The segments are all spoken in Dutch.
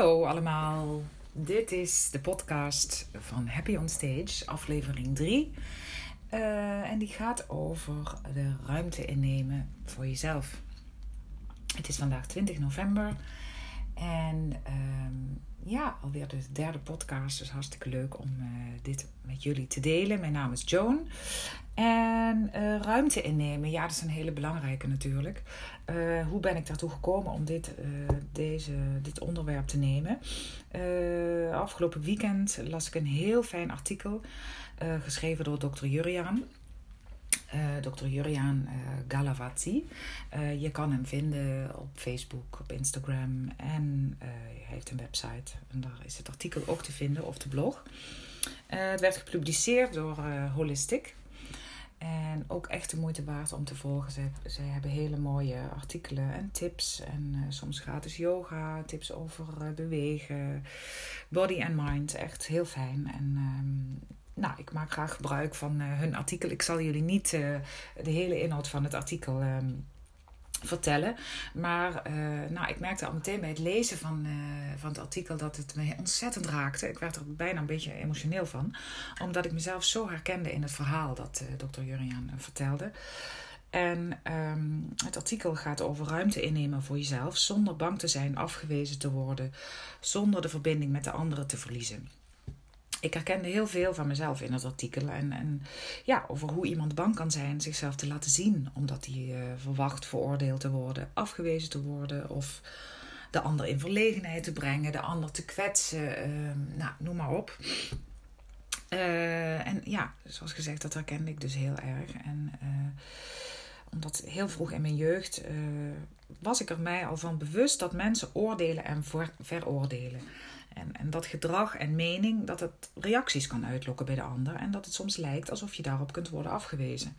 Hallo allemaal, dit is de podcast van Happy on Stage, aflevering 3. Uh, en die gaat over de ruimte innemen voor jezelf. Het is vandaag 20 november en um, ja, alweer de derde podcast. Dus hartstikke leuk om uh, dit met jullie te delen. Mijn naam is Joan. En uh, ruimte innemen, ja, dat is een hele belangrijke natuurlijk. Uh, hoe ben ik daartoe gekomen om dit, deze, dit onderwerp te nemen? afgelopen weekend las ik een heel fijn artikel geschreven door dokter Juriaan. Uh, Dr. Juriaan uh, Galavazzi. Uh, je kan hem vinden op Facebook, op Instagram en hij heeft een website. En daar is het artikel ook te vinden of de blog. het werd gepubliceerd door Holistic. En ook echt de moeite waard om te volgen. Zij, zij hebben hele mooie artikelen en tips. En soms gratis yoga, tips over bewegen, body and mind. Echt heel fijn. En um, nou, ik maak graag gebruik van uh, hun artikel. Ik zal jullie niet uh, de hele inhoud van het artikel uh, vertellen. Maar uh, nou, ik merkte al meteen bij het lezen van, van het artikel dat het me ontzettend raakte. Ik werd er bijna een beetje emotioneel van. Omdat ik mezelf zo herkende in het verhaal dat dokter Jurian vertelde. En um, het artikel gaat over ruimte innemen voor jezelf zonder bang te zijn afgewezen te worden, zonder de verbinding met de anderen te verliezen ik herkende heel veel van mezelf in het artikel. En, en ja, over hoe iemand bang kan zijn zichzelf te laten zien. Omdat hij uh, verwacht veroordeeld te worden, afgewezen te worden. Of de ander in verlegenheid te brengen, de ander te kwetsen. Uh, nou, noem maar op. Uh, en ja, zoals gezegd, dat herkende ik dus heel erg. En uh, omdat heel vroeg in mijn jeugd was ik er mij al van bewust dat mensen oordelen en veroordelen. En, en dat gedrag en mening, dat het reacties kan uitlokken bij de ander en dat het soms lijkt alsof je daarop kunt worden afgewezen.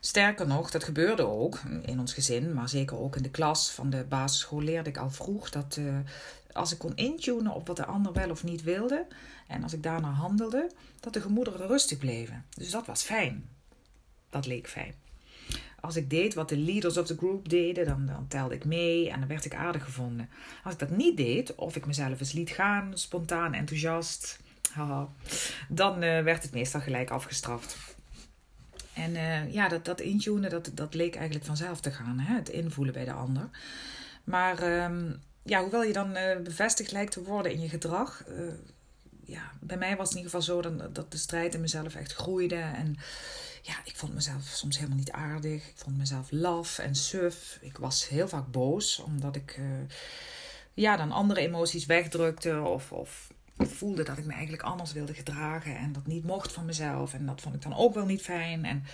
Sterker nog, dat gebeurde ook in ons gezin, maar zeker ook in de klas van de basisschool leerde ik al vroeg dat uh, als ik kon intunen op wat de ander wel of niet wilde en als ik daarna handelde, dat de gemoederen rustig bleven. Dus dat was fijn. Dat leek fijn als ik deed wat de leaders of the group deden, dan, dan telde ik mee en dan werd ik aardig gevonden. Als ik dat niet deed, of ik mezelf eens liet gaan, spontaan, enthousiast, haha, dan uh, werd het meestal gelijk afgestraft. En uh, ja, dat, dat intunen, dat, dat leek eigenlijk vanzelf te gaan, hè? het invoelen bij de ander. Maar um, ja, hoewel je dan uh, bevestigd lijkt te worden in je gedrag, ja, bij mij was het in ieder geval zo dan, dat de strijd in mezelf echt groeide. En ja, ik vond mezelf soms helemaal niet aardig. Ik vond mezelf laf en suf. Ik was heel vaak boos, omdat ik uh, ja, dan andere emoties wegdrukte. Of, of voelde dat ik me eigenlijk anders wilde gedragen. En dat niet mocht van mezelf. En dat vond ik dan ook wel niet fijn. En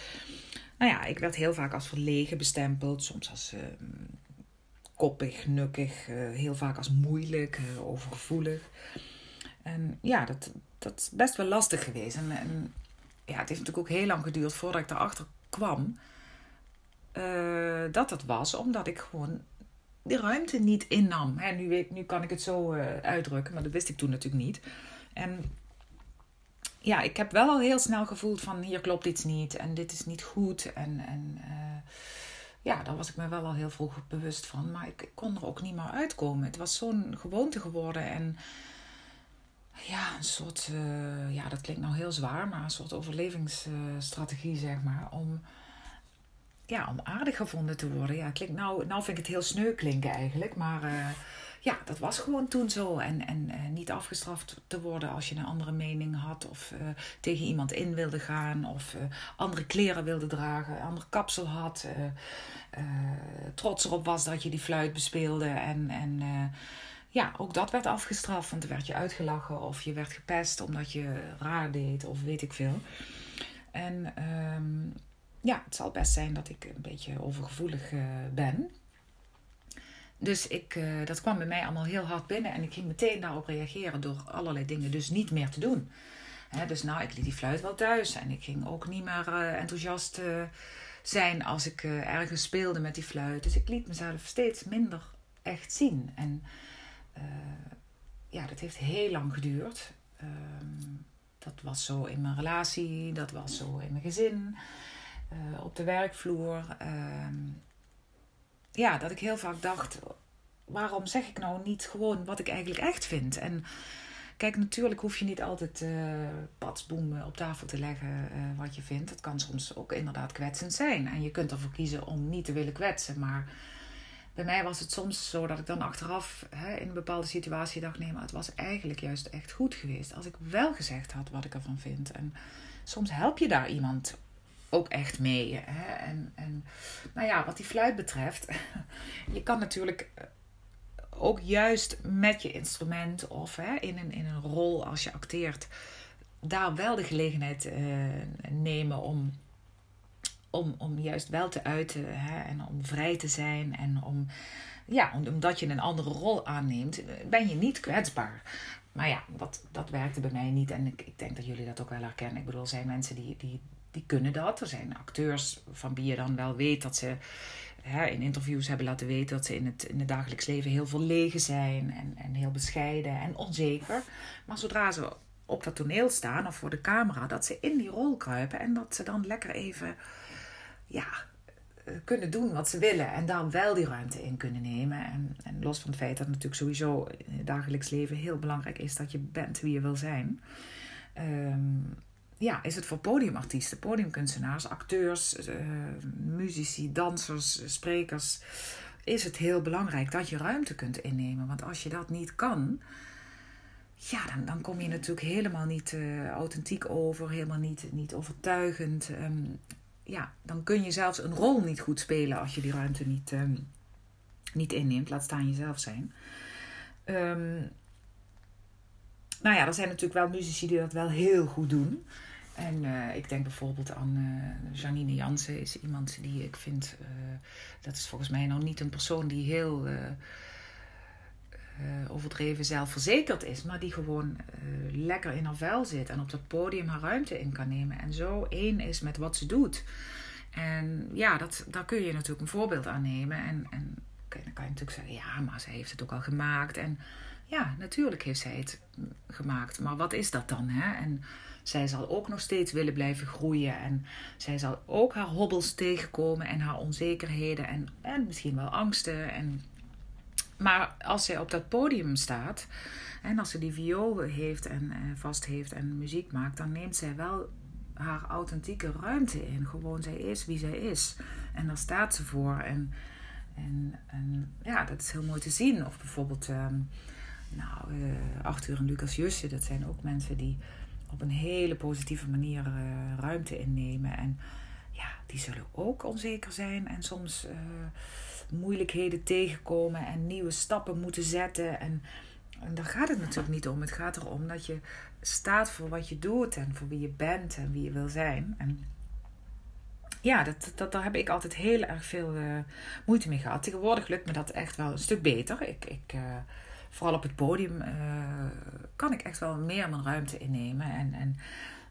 nou ja, ik werd heel vaak als verlegen bestempeld. Soms als uh, koppig, nukkig. Uh, heel vaak als moeilijk, overgevoelig. En ja, dat, dat is best wel lastig geweest. En, en ja, het heeft natuurlijk ook heel lang geduurd voordat ik erachter kwam uh, dat dat was omdat ik gewoon de ruimte niet innam. Hè, nu, weet, nu kan ik het zo uh, uitdrukken, maar dat wist ik toen natuurlijk niet. En ja, ik heb wel al heel snel gevoeld van hier klopt iets niet en dit is niet goed. En, en uh, ja, daar was ik me wel al heel vroeg bewust van. Maar ik, ik kon er ook niet meer uitkomen. Het was zo'n gewoonte geworden en ja, een soort, uh, ja, dat klinkt nou heel zwaar, maar een soort overlevingsstrategie, zeg maar, om, ja, om aardig gevonden te worden. Ja, klinkt nou, nou vind ik het heel sneu klinken eigenlijk, maar uh, ja, dat was gewoon toen zo. En, en uh, niet afgestraft te worden als je een andere mening had, of tegen iemand in wilde gaan, of andere kleren wilde dragen, andere kapsel had, trots erop was dat je die fluit bespeelde en. en ja, ook dat werd afgestraft. Want er werd je uitgelachen of je werd gepest omdat je raar deed of weet ik veel. En um, ja, het zal best zijn dat ik een beetje overgevoelig uh, ben. Dus ik, uh, dat kwam bij mij allemaal heel hard binnen en ik ging meteen daarop reageren door allerlei dingen dus niet meer te doen. Dus nou, ik liet die fluit wel thuis en ik ging ook niet meer uh, enthousiast zijn als ik ergens speelde met die fluit. Dus ik liet mezelf steeds minder echt zien. En uh, ja, dat heeft heel lang geduurd. Uh, dat was zo in mijn relatie, dat was zo in mijn gezin, uh, op de werkvloer. Ehm, ja, dat ik heel vaak dacht: waarom zeg ik nou niet gewoon wat ik eigenlijk echt vind? En kijk, natuurlijk hoef je niet altijd uh, op tafel te leggen wat je vindt. Het kan soms ook inderdaad kwetsend zijn. En je kunt ervoor kiezen om niet te willen kwetsen. Maar bij mij was het soms zo dat ik dan achteraf hè, in een bepaalde situatie dacht: nee, maar het was eigenlijk juist echt goed geweest. Als ik wel gezegd had wat ik ervan vind. En soms help je daar iemand ook echt mee. Hè? En, en nou ja, wat die fluit betreft, je kan natuurlijk ook juist met je instrument of hè, in, een, in een rol als je acteert, daar wel de gelegenheid uh, nemen om, om, om juist wel te uiten hè, en om vrij te zijn en om, ja, omdat je een andere rol aanneemt, ben je niet kwetsbaar. Maar ja, dat, dat werkte bij mij niet en ik, ik denk dat jullie dat ook wel herkennen. Ik bedoel, er zijn mensen die, die, die kunnen dat. Er zijn acteurs van wie je dan wel weet dat ze hè, in interviews hebben laten weten dat ze in het, in het dagelijks leven heel verlegen zijn en, en heel bescheiden en onzeker. Maar zodra ze op dat toneel staan of voor de camera, dat ze in die rol kruipen en dat ze dan lekker even ja, eh, kunnen doen wat ze willen en daar wel die ruimte in kunnen nemen. En, en los van het feit dat het natuurlijk sowieso in het dagelijks leven heel belangrijk is dat je bent wie je wil zijn. Um, ja, is het voor podiumartiesten, podiumkunstenaars, acteurs, uh, muzici, dansers, sprekers, is het heel belangrijk dat je ruimte kunt innemen. Want als je dat niet kan, ja, dan, dan kom je natuurlijk helemaal niet uh, authentiek over, helemaal niet, niet overtuigend. Um, ja, dan kun je zelfs een rol niet goed spelen als je die ruimte niet, um, niet inneemt. Laat staan jezelf zijn. Um, nou ja, er zijn natuurlijk wel muzici die dat wel heel goed doen. En uh, ik denk bijvoorbeeld aan uh, Janine Jansen, is iemand die ik vind, uh, dat is volgens mij nog niet een persoon die heel overdreven zelfverzekerd is, maar die gewoon lekker in haar vel zit en op dat podium haar ruimte in kan nemen en zo één is met wat ze doet. En ja, dat, daar kun je natuurlijk een voorbeeld aan nemen. En, en dan kan je natuurlijk zeggen, ja, maar zij heeft het ook al gemaakt. En ja, natuurlijk heeft zij het gemaakt. Maar wat is dat dan? Hè? En zij zal ook nog steeds willen blijven groeien. En zij zal ook haar hobbels tegenkomen en haar onzekerheden en, en misschien wel angsten. En, maar als zij op dat podium staat en als ze die viool heeft en uh, vast heeft en muziek maakt, dan neemt zij wel haar authentieke ruimte in. Gewoon, zij is wie zij is. En daar staat ze voor. En, en, en ja, dat is heel mooi te zien. Of bijvoorbeeld, uh, nou, uh, Arthur en Lucas Jusje, dat zijn ook mensen die op een hele positieve manier uh, ruimte innemen. En ja, die zullen ook onzeker zijn en soms moeilijkheden tegenkomen en nieuwe stappen moeten zetten. En, en daar gaat het natuurlijk niet om. Het gaat erom dat je staat voor wat je doet en voor wie je bent en wie je wil zijn. En ja, dat, dat, daar heb ik altijd heel erg veel uh, moeite mee gehad. Tegenwoordig lukt me dat echt wel een stuk beter. Ik, ik, vooral op het podium uh, kan ik echt wel meer mijn ruimte innemen. En, en,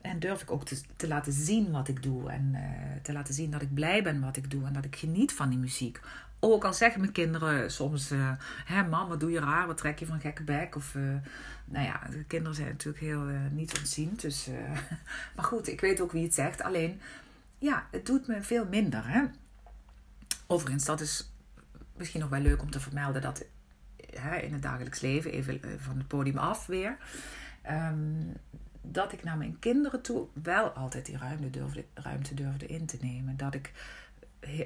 en durf ik ook te, te laten zien wat ik doe. En te laten zien dat ik blij ben wat ik doe. En dat ik geniet van die muziek. Ook al zeggen mijn kinderen soms: uh, Hé, mam, wat doe je raar? Wat trek je van gekke bek? Of, nou ja, de kinderen zijn natuurlijk heel niet ontziend. Dus, maar goed, ik weet ook wie het zegt. Alleen, ja, het doet me veel minder. Hè? Overigens, dat is misschien nog wel leuk om te vermelden dat hè, in het dagelijks leven, even eh, van het podium af weer. Ehm, dat ik naar mijn kinderen toe wel altijd die ruimte durfde, ruimte durfde in te nemen. Dat ik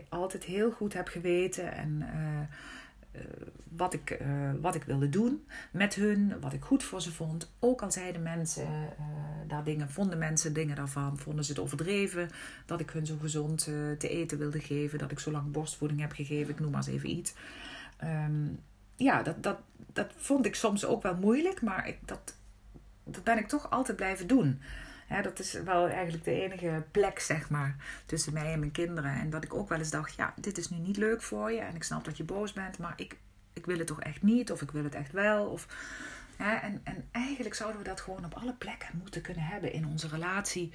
altijd heel goed heb geweten en uh, uh, wat, ik, uh, wat ik wilde doen met hun, wat ik goed voor ze vond. Ook al zeiden mensen daar dingen, vonden mensen dingen daarvan, vonden ze het overdreven dat ik hun zo gezond te eten wilde geven, dat ik zo lang borstvoeding heb gegeven, ik noem maar eens even iets. Um, ja, dat, dat, dat vond ik soms ook wel moeilijk, maar ik, dat, dat ben ik toch altijd blijven doen. Dat is wel eigenlijk de enige plek, zeg maar, tussen mij en mijn kinderen. En dat ik ook wel eens dacht, ja, dit is nu niet leuk voor je. En ik snap dat je boos bent, maar ik, ik wil het toch echt niet. Of ik wil het echt wel. Of, en, en eigenlijk zouden we dat gewoon op alle plekken moeten kunnen hebben. In onze relatie,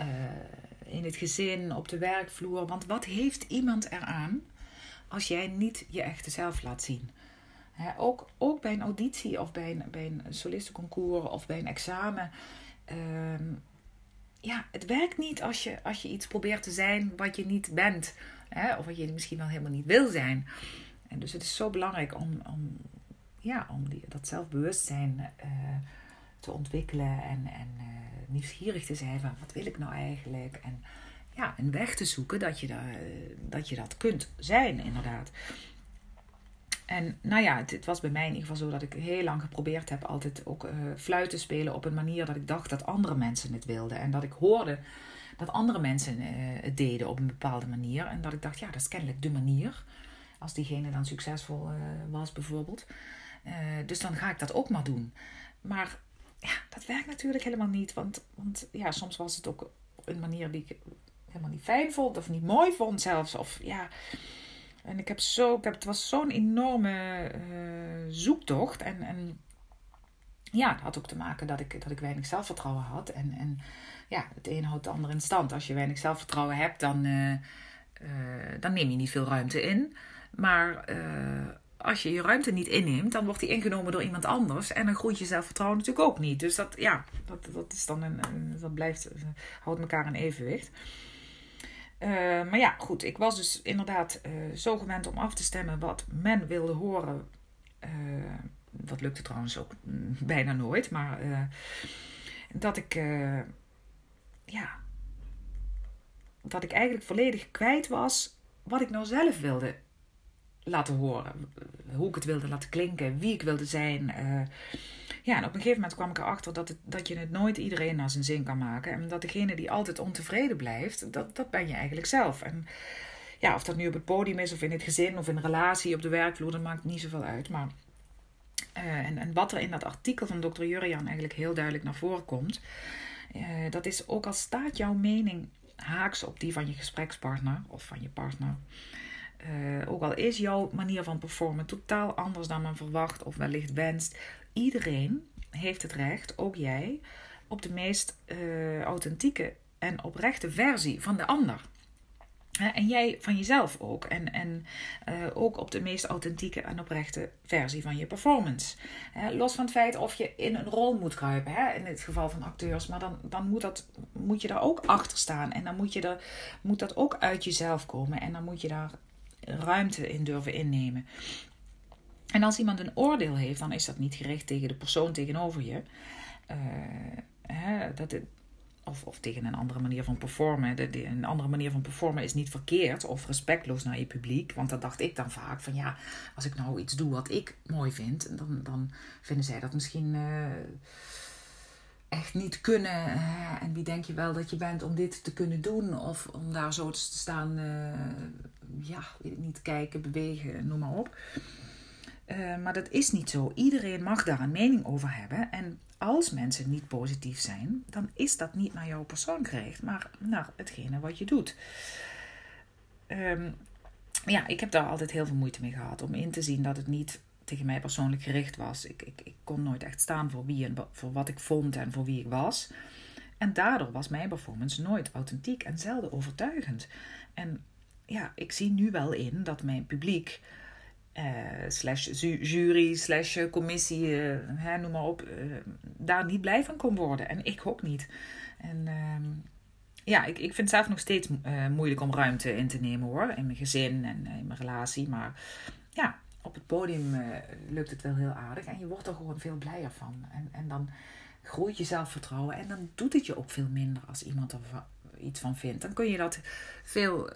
uh, in het gezin, op de werkvloer. Want wat heeft iemand eraan als jij niet je echte zelf laat zien. ook, ook bij een auditie of bij een, bij een solistenconcours of bij een examen. Ehm, ja, het werkt niet als je, als je iets probeert te zijn wat je niet bent. of wat je misschien wel helemaal niet wil zijn. En dus het is zo belangrijk om, om, ja, om die, dat zelfbewustzijn uh, te ontwikkelen en, en uh, nieuwsgierig te zijn van wat wil ik nou eigenlijk? En ja, een weg te zoeken dat je, daar, dat, je dat kunt zijn, inderdaad. En nou ja, het, het, was bij mij in ieder geval zo dat ik heel lang geprobeerd heb altijd ook uh, fluit te spelen op een manier dat ik dacht dat andere mensen het wilden. En dat ik hoorde dat andere mensen uh, het deden op een bepaalde manier. En dat ik dacht, ja, dat is kennelijk de manier. Als diegene dan succesvol uh, was bijvoorbeeld. dus dan ga ik dat ook maar doen. Maar ja, dat werkt natuurlijk helemaal niet. Want, want ja, soms was het ook een manier die ik helemaal niet fijn vond. Of niet mooi vond zelfs. Of ja... En ik heb zo, ik heb, het was zo'n enorme uh, zoektocht. En, en ja, dat had ook te maken dat ik, dat ik weinig zelfvertrouwen had. En, en ja, het een houdt het ander in stand. Als je weinig zelfvertrouwen hebt, dan, uh, uh, dan neem je niet veel ruimte in. Maar als je je ruimte niet inneemt, dan wordt die ingenomen door iemand anders. En dan groeit je zelfvertrouwen natuurlijk ook niet. Dus dat, ja, dat, dat is dan een, dat blijft, houdt elkaar in evenwicht. Uh, maar ja, goed, ik was dus inderdaad uh, zo gewend om af te stemmen wat men wilde horen. Uh, dat lukte trouwens ook bijna nooit, maar dat ik, ja, dat ik eigenlijk volledig kwijt was wat ik nou zelf wilde laten horen. Hoe ik het wilde laten klinken, wie ik wilde zijn. Ja, en op een gegeven moment kwam ik erachter dat, het, dat je het nooit iedereen naar zijn zin kan maken. En dat degene die altijd ontevreden blijft, dat, dat ben je eigenlijk zelf. En ja, of dat nu op het podium is, of in het gezin, of in een relatie, op de werkvloer, dat maakt niet zoveel uit. Maar, uh, en, en wat er in dat artikel van dokter Jurian eigenlijk heel duidelijk naar voren komt, uh, dat is ook al staat jouw mening haaks op die van je gesprekspartner of van je partner. Uh, ook al is jouw manier van performen totaal anders dan men verwacht of wellicht wenst, iedereen heeft het recht, ook jij, op de meest uh, authentieke en oprechte versie van de ander. En jij van jezelf ook. En, en uh, ook op de meest authentieke en oprechte versie van je performance. Los van het feit of je in een rol moet kruipen. Hè? In het geval van acteurs. Maar dan, dan moet, dat, moet je daar ook achter staan. En dan moet, je er, moet dat ook uit jezelf komen. En dan moet je daar ruimte in durven innemen. En als iemand een oordeel heeft, dan is dat niet gericht tegen de persoon tegenover je. Uh, hè, dat het, of, of tegen een andere manier van performen. Een andere manier van performen is niet verkeerd of respectloos naar je publiek. Want dat dacht ik dan vaak van ja, als ik nou iets doe wat ik mooi vind, dan, dan vinden zij dat misschien uh, echt niet kunnen. En wie denk je wel dat je bent om dit te kunnen doen? Of om daar zo te staan, ja, weet ik niet, kijken, bewegen, noem maar op. Uh, maar dat is niet zo. Iedereen mag daar een mening over hebben. En als mensen niet positief zijn, dan is dat niet naar jouw persoon gericht, maar naar hetgene wat je doet. Um, ja, ik heb daar altijd heel veel moeite mee gehad om in te zien dat het niet tegen mij persoonlijk gericht was. Ik, ik, ik kon nooit echt staan voor wie en voor wat ik vond en voor wie ik was. En daardoor was mijn performance nooit authentiek en zelden overtuigend. En ja, ik zie nu wel in dat mijn publiek uh, slash jury, slash commissie, uh, hè, noem maar op, daar niet blij van kon worden. En ik ook niet. En ehm, ja, ik, ik vind het zelf nog steeds moeilijk om ruimte in te nemen hoor. In mijn gezin en in mijn relatie. Maar ja, op het podium lukt het wel heel aardig. En je wordt er gewoon veel blijer van. En, en dan groeit je zelfvertrouwen. En dan doet het je ook veel minder als iemand er iets van vindt. Dan kun je dat veel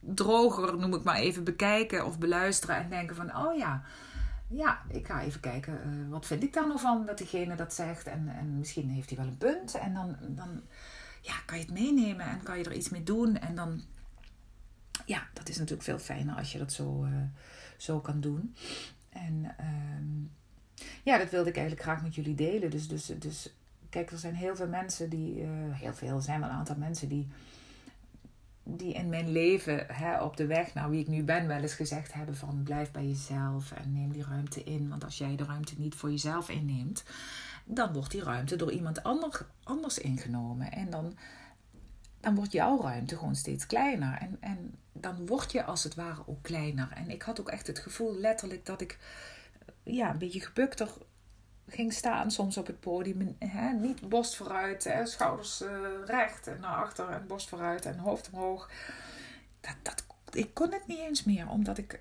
droger, noem ik maar even, bekijken of beluisteren en denken van, oh ja, ja, ik ga even kijken, uh, wat vind ik daar nou van dat diegene dat zegt en, en misschien heeft hij wel een punt en dan, dan ja, kan je het meenemen en kan je er iets mee doen en dan, ja, dat is natuurlijk veel fijner als je dat zo, uh, zo kan doen. En um, ja, dat wilde ik eigenlijk graag met jullie delen. Dus, dus, dus kijk, er zijn heel veel mensen die, uh, heel veel, er zijn wel een aantal mensen die die in mijn leven hè, op de weg naar wie ik nu ben wel eens gezegd hebben van blijf bij jezelf en neem die ruimte in. Want als jij de ruimte niet voor jezelf inneemt, dan wordt die ruimte door iemand ander, anders ingenomen. En dan, dan wordt jouw ruimte gewoon steeds kleiner. En, en dan word je als het ware ook kleiner. En ik had ook echt het gevoel letterlijk dat ik ja, een beetje gebukter ging staan soms op het podium. Hè, niet borst vooruit, hè, schouders uh, recht en naar achter en borst vooruit en hoofd omhoog. Dat, dat, ik kon het niet eens meer, omdat ik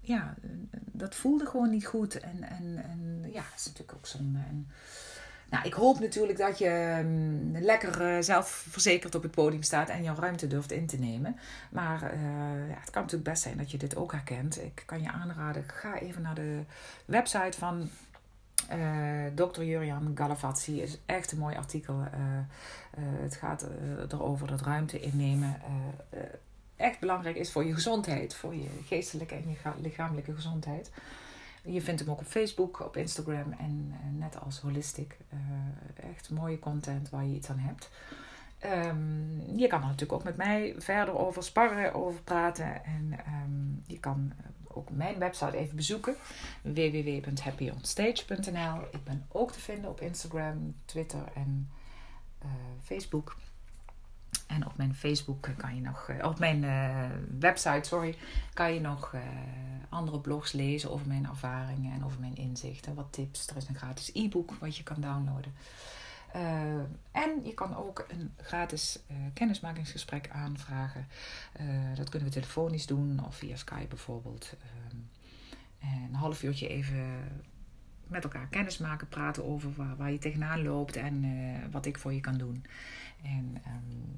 ja, dat voelde gewoon niet goed. En, en, en ja, dat is natuurlijk ook zonde. Nou, ik hoop natuurlijk dat je um, lekker uh, zelfverzekerd op het podium staat en jouw ruimte durft in te nemen. Maar uh, ja, het kan natuurlijk best zijn dat je dit ook herkent. Ik kan je aanraden, ga even naar de website van Dr. Jurian Galavazzi. is echt een mooi artikel. het gaat erover dat ruimte innemen echt belangrijk is voor je gezondheid, voor je geestelijke en je lichamelijke gezondheid. Je vindt hem ook op Facebook, op Instagram en net als Holistic. Echt mooie content waar je iets aan hebt. Um, je kan er natuurlijk ook met mij verder over sparren, over praten. En um, je kan ook mijn website even bezoeken: www.happyonstage.nl. Ik ben ook te vinden op Instagram, Twitter en uh, Facebook. En op mijn Facebook kan je nog, eh, op mijn website, sorry, kan je nog andere blogs lezen over mijn ervaringen en over mijn inzichten. Wat tips. Er is een gratis e-book wat je kan downloaden. Uh, en je kan ook een gratis kennismakingsgesprek aanvragen. dat kunnen we telefonisch doen of via Skype bijvoorbeeld. en een half uurtje even met elkaar kennis maken, praten over waar, waar je tegenaan loopt en wat ik voor je kan doen. En um,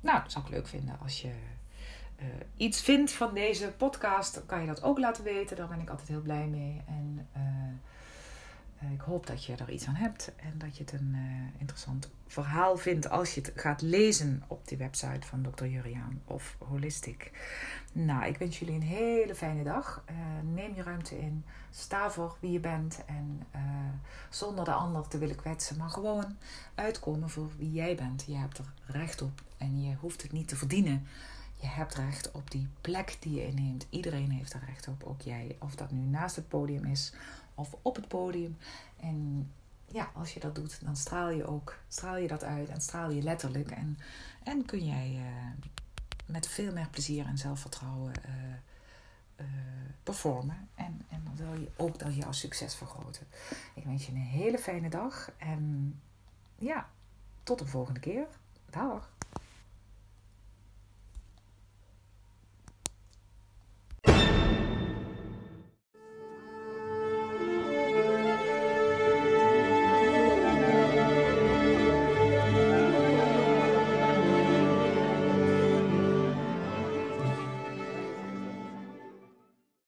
nou, dat zou ik leuk vinden als je iets vindt van deze podcast. Kan je dat ook laten weten. Daar ben ik altijd heel blij mee. En ik hoop dat je er iets aan hebt. En dat je het een uh, interessant verhaal vindt als je het gaat lezen op die website van Dr. Juriaan of Holistic. Nou, ik wens jullie een hele fijne dag. neem je ruimte in. Sta voor wie je bent. En zonder de ander te willen kwetsen. Maar gewoon uitkomen voor wie jij bent. Je hebt er recht op. En je hoeft het niet te verdienen. Je hebt recht op die plek die je inneemt. Iedereen heeft er recht op, ook jij. Of dat nu naast het podium is of op het podium. En ja, als je dat doet, dan straal je ook straal je dat uit en straal je letterlijk. En, en kun jij uh, met veel meer plezier en zelfvertrouwen uh, performen. En, en dan wil je ook dat jouw succes vergroten. Ik wens je een hele fijne dag. En ja, tot de volgende keer. Dag.